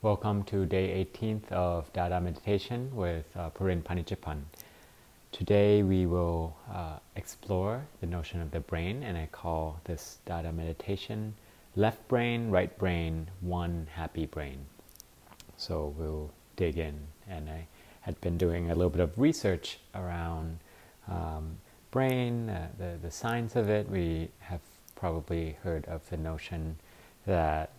Welcome to day 18th of Dada Meditation with uh, Purin Phanichphant. Today we will uh, explore the notion of the brain, and I call this Dada Meditation Left Brain, Right Brain, One Happy Brain. So we'll dig in, and I had been doing a little bit of research around um, brain, uh, the, the science of it. We have probably heard of the notion that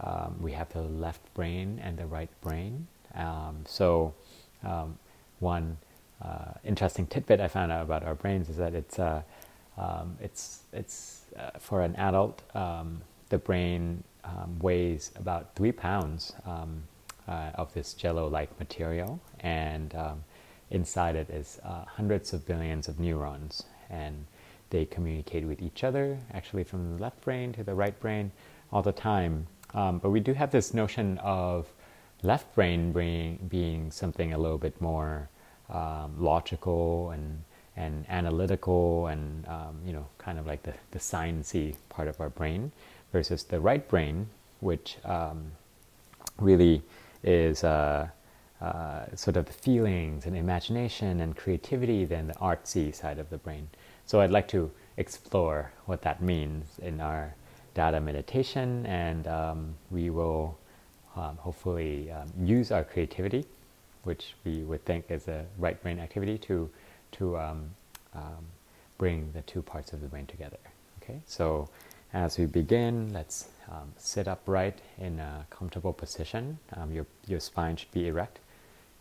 um, we have the left brain and the right brain. Um, so, um, one uh, interesting tidbit I found out about our brains is that it's uh, um, it's it's uh, for an adult um, the brain um, weighs about three pounds uh, of this jello-like material, and inside it is uh, hundreds of billions of neurons, and they communicate with each other, actually from the left brain to the right brain, all the time. Um, but we do have this notion of left brain being, being something a little bit more um, logical and and analytical and um, you know kind of like the the sciencey part of our brain versus the right brain, which um, really is uh, uh, sort of the feelings and imagination and creativity than the artsy side of the brain. So I'd like to explore what that means in our Dada meditation, and um, we will um, hopefully um, use our creativity, which we would think is a right brain activity, to to um, um, bring the two parts of the brain together. Okay, so as we begin, let's um, sit upright in a comfortable position. your your spine should be erect,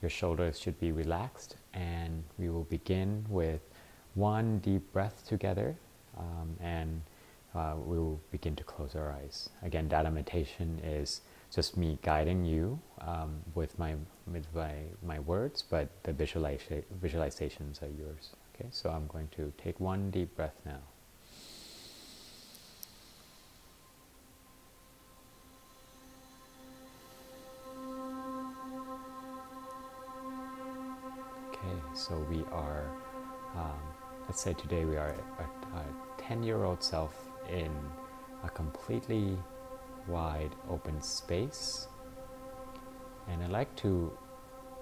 your shoulders should be relaxed, and we will begin with one deep breath together, and uh, we will begin to close our eyes. Again, Dada meditation is just me guiding you um, with my with my, my words, but the visualiza- visualizations are yours. Okay, so I'm going to take one deep breath now. Okay, so we are, um, let's say today we are a, a 10 year old self in a completely wide open space. And I like to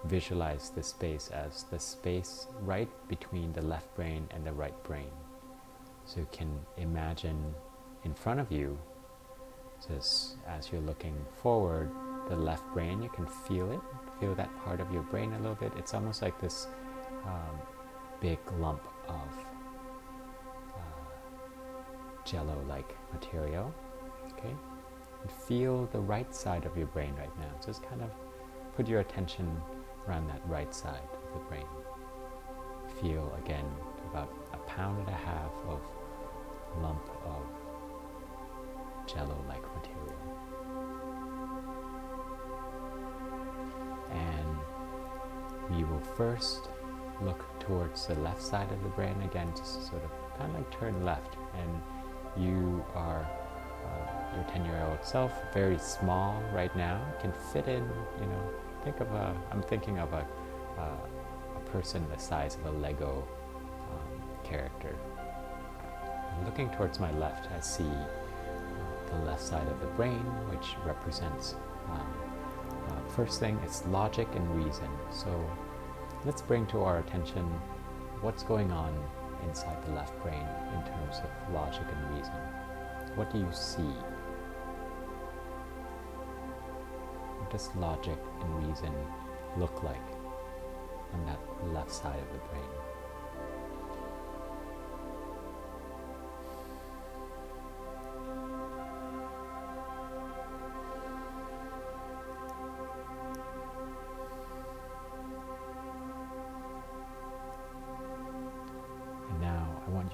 visualize this space as the space right between the left brain and the right brain. So you can imagine in front of you, just as you're looking forward, the left brain, you can feel it, feel that part of your brain a little bit. It's almost like this um, big lump of jello-like material. Okay, and feel the right side of your brain right now. Just kind of put your attention around that right side of the brain. Feel again about a pound and a half of lump of jello-like material. And we will first look towards the left side of the brain again, just sort of kind of like turn left and you are uh, your 10 year old self, very small right now, can fit in, you know, think of a, I'm thinking of a, uh, a person the size of a Lego um, character. looking towards my left, I see the left side of the brain, which represents, um, uh, first thing, it's logic and reason. So let's bring to our attention what's going on inside the left brain in terms of logic and reason? What do you see? What does logic and reason look like on that left side of the brain?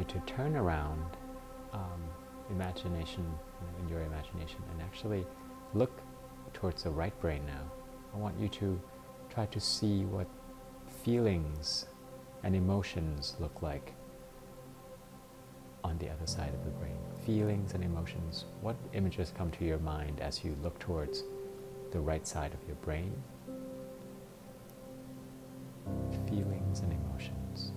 To turn around um, imagination in your imagination and actually look towards the right brain now. I want you to try to see what feelings and emotions look like on the other side of the brain. Feelings and emotions. What images come to your mind as you look towards the right side of your brain? Feelings and emotions.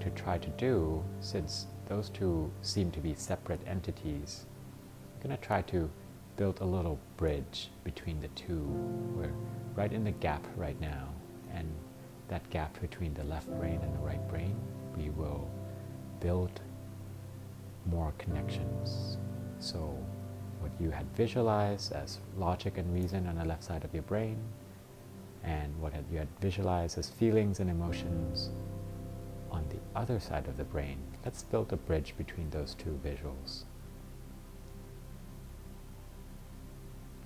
To try to do, since those two seem to be separate entities, I'm going to try to build a little bridge between the two. We're right in the gap right now, and that gap between the left brain and the right brain, we will build more connections. So, what you had visualized as logic and reason on the left side of your brain, and what you had visualized as feelings and emotions on the other side of the brain. Let's build a bridge between those two visuals.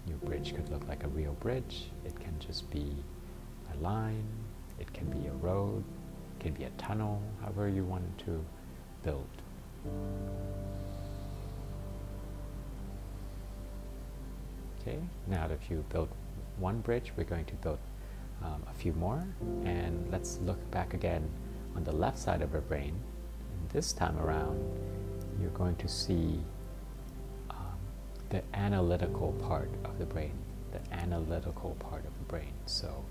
Your bridge could look like a real bridge. It can just be a line. It can be a road. It can be a tunnel, however you want to build. Okay, now that you built one bridge, we're going to build um, a few more. And let's look back again on the left side of our brain. And this time around, you're going to see um, the analytical part of the brain, the analytical part of the brain. So,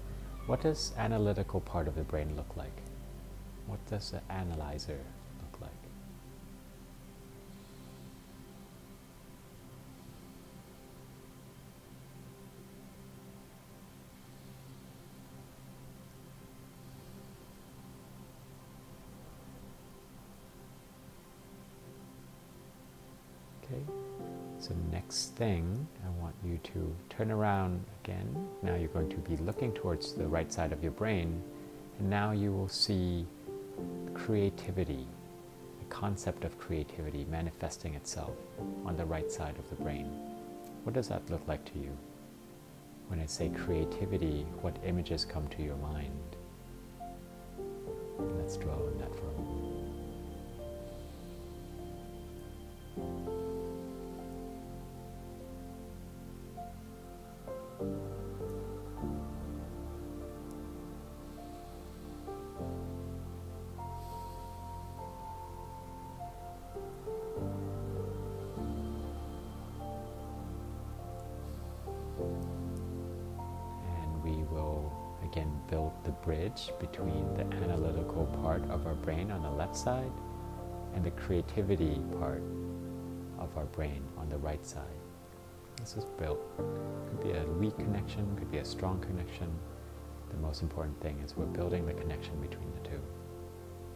what does analytical part of the brain look like? What does the analyzer so next thing, I want you to turn around again. Now you're going to be looking towards the right side of your brain, and now you will see creativity, the concept of creativity manifesting itself on the right side of the brain. What does that look like to you? When I say creativity, what images come to your mind? Let's dwell again build the bridge between the analytical part of our brain on the left side and the creativity part of our brain on the right side. This is built. Could be a weak connection, could be a strong connection. The most important thing is we're building the connection between the two.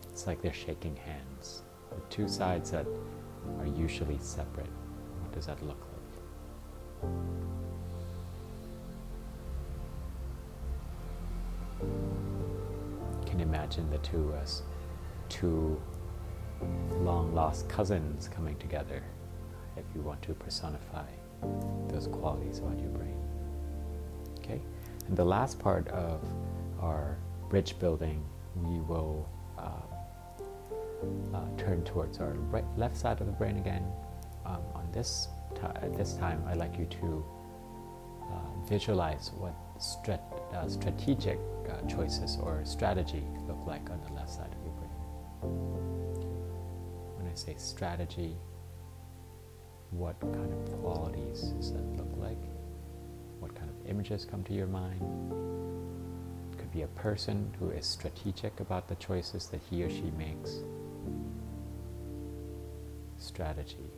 It's like they're shaking hands. The two sides that are usually separate. What does that look like? Imagine the two as two long lost cousins coming together if you want to personify those qualities about your brain. Okay? And the last part of our bridge building, we will uh, uh, turn towards our right, left side of the brain again. Um, on this, t- this time, I'd like you to visualize what strat- uh, strategic uh, choices or strategy look like on the left side of your brain. When I say strategy, what kind of qualities does that look like? What kind of images come to your mind? It could be a person who is strategic about the choices that he or she makes. Strategy.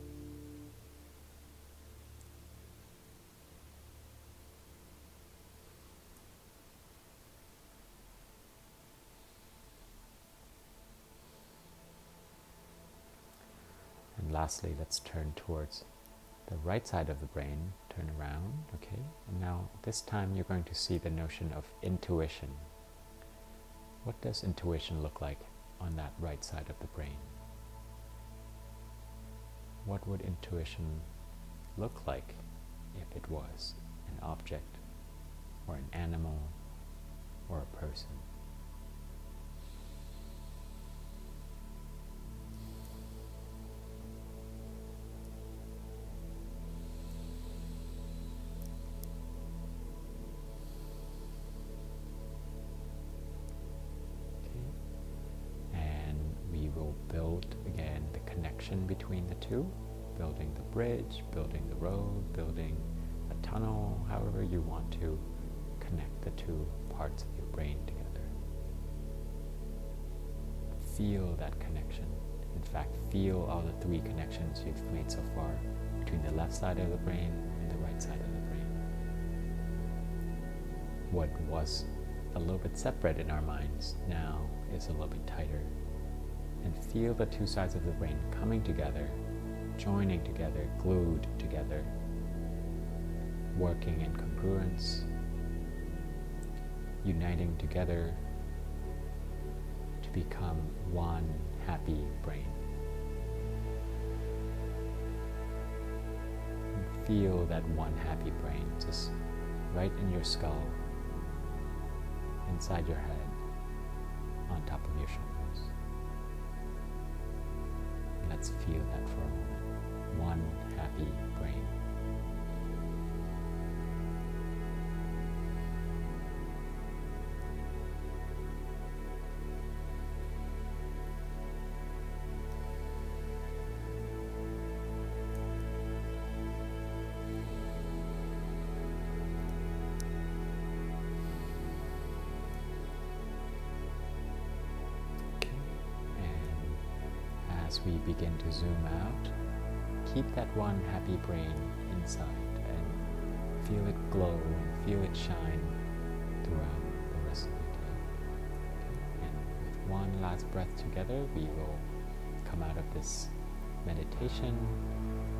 And lastly, let's turn towards the right side of the brain, turn around, okay? And now this time you're going to see the notion of intuition. What does intuition look like on that right side of the brain? What would intuition look like if it was an object or an animal or a person? Connection between the two, building the bridge, building the road, building a tunnel, however you want to connect the two parts of your brain together. feel that connection. In fact, feel all the three connections you've made so far between the left side of the brain and the right side of the brain. What was a little bit separate in our minds now is a little bit tighter. And feel the two sides of the brain coming together, joining together, glued together, working in congruence, uniting together to become one happy brain. And feel that one happy brain just right in your skull, inside your head, on top Let's feel that for a moment. One happy as we begin to zoom out, keep that one happy brain inside and feel it glow, and feel it shine throughout the rest of the day. And with one last breath together, we will come out of this meditation,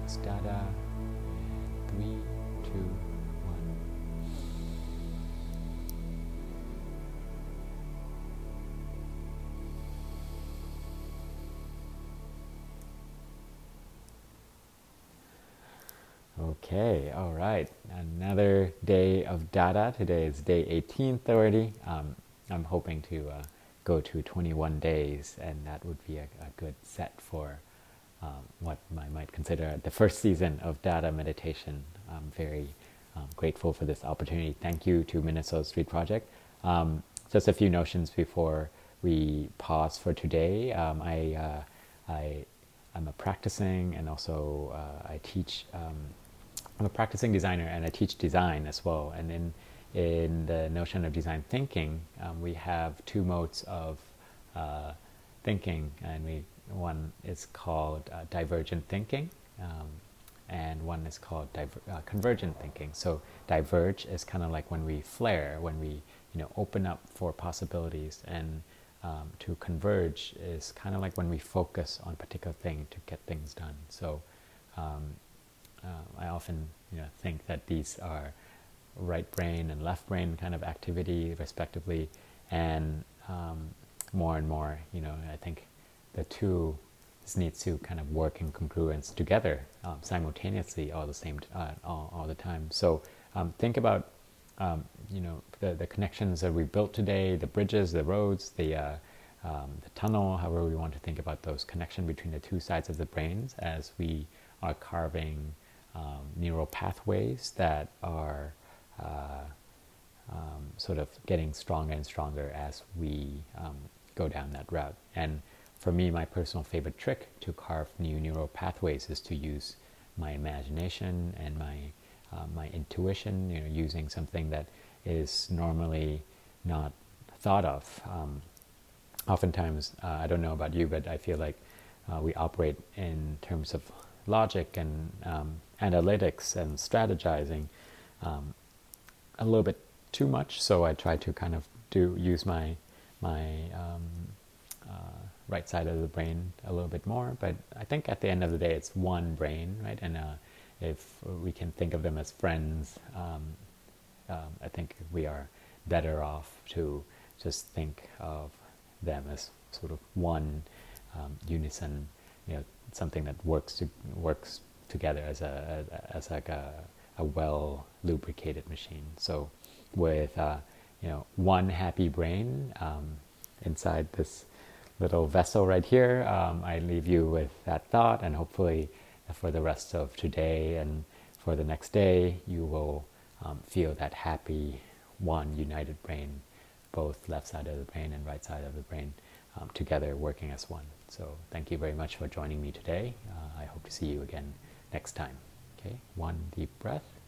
stada, three, two, Okay, all right. Another day of dada. Today is day 18th already. Um, I'm hoping to uh, go to 21 days, and that would be a, a good set for um, what I might consider the first season of dada meditation. I'm very um, grateful for this opportunity. Thank you to Minnesota Street Project. Um, just a few notions before we pause for today. Um, I, uh, I, I'm a practicing and also uh, I teach um, I'm a practicing designer and I teach design as well. And in in the notion of design thinking, um, we have two modes of uh, thinking, and we one is called uh, divergent thinking, um, and one is called diver- uh, convergent thinking. So diverge is kind of like when we flare, when we you know open up for possibilities, and um, to converge is kind of like when we focus on a particular thing to get things done. So um, uh, I often you know, think that these are right brain and left brain kind of activity, respectively, and um, more and more, you know, I think the two just need to kind of work in congruence together um, simultaneously all the same uh, all, all the time. So um, think about um, you know the, the connections that we built today, the bridges, the roads, the uh, um, the tunnel, however we want to think about those connection between the two sides of the brains as we are carving um, neural pathways that are uh, um, sort of getting stronger and stronger as we um, go down that route. And for me, my personal favorite trick to carve new neural pathways is to use my imagination and my uh, my intuition. You know, using something that is normally not thought of. Um, oftentimes, uh, I don't know about you, but I feel like uh, we operate in terms of logic and um, analytics and strategizing um, a little bit too much. So I try to kind of do use my my um, uh, right side of the brain a little bit more. But I think at the end of the day, it's one brain, right? And uh, if we can think of them as friends, um, um, I think we are better off to just think of them as sort of one um, unison, you know, something that works to, works together as a as like a, a well lubricated machine. So with uh, you know one happy brain um, inside this little vessel right here, um, I leave you with that thought, and hopefully for the rest of today and for the next day, you will um, feel that happy one united brain, both left side of the brain and right side of the brain um, together working as one. So thank you very much for joining me today. Uh, I hope to see you again next time. Okay, one deep breath.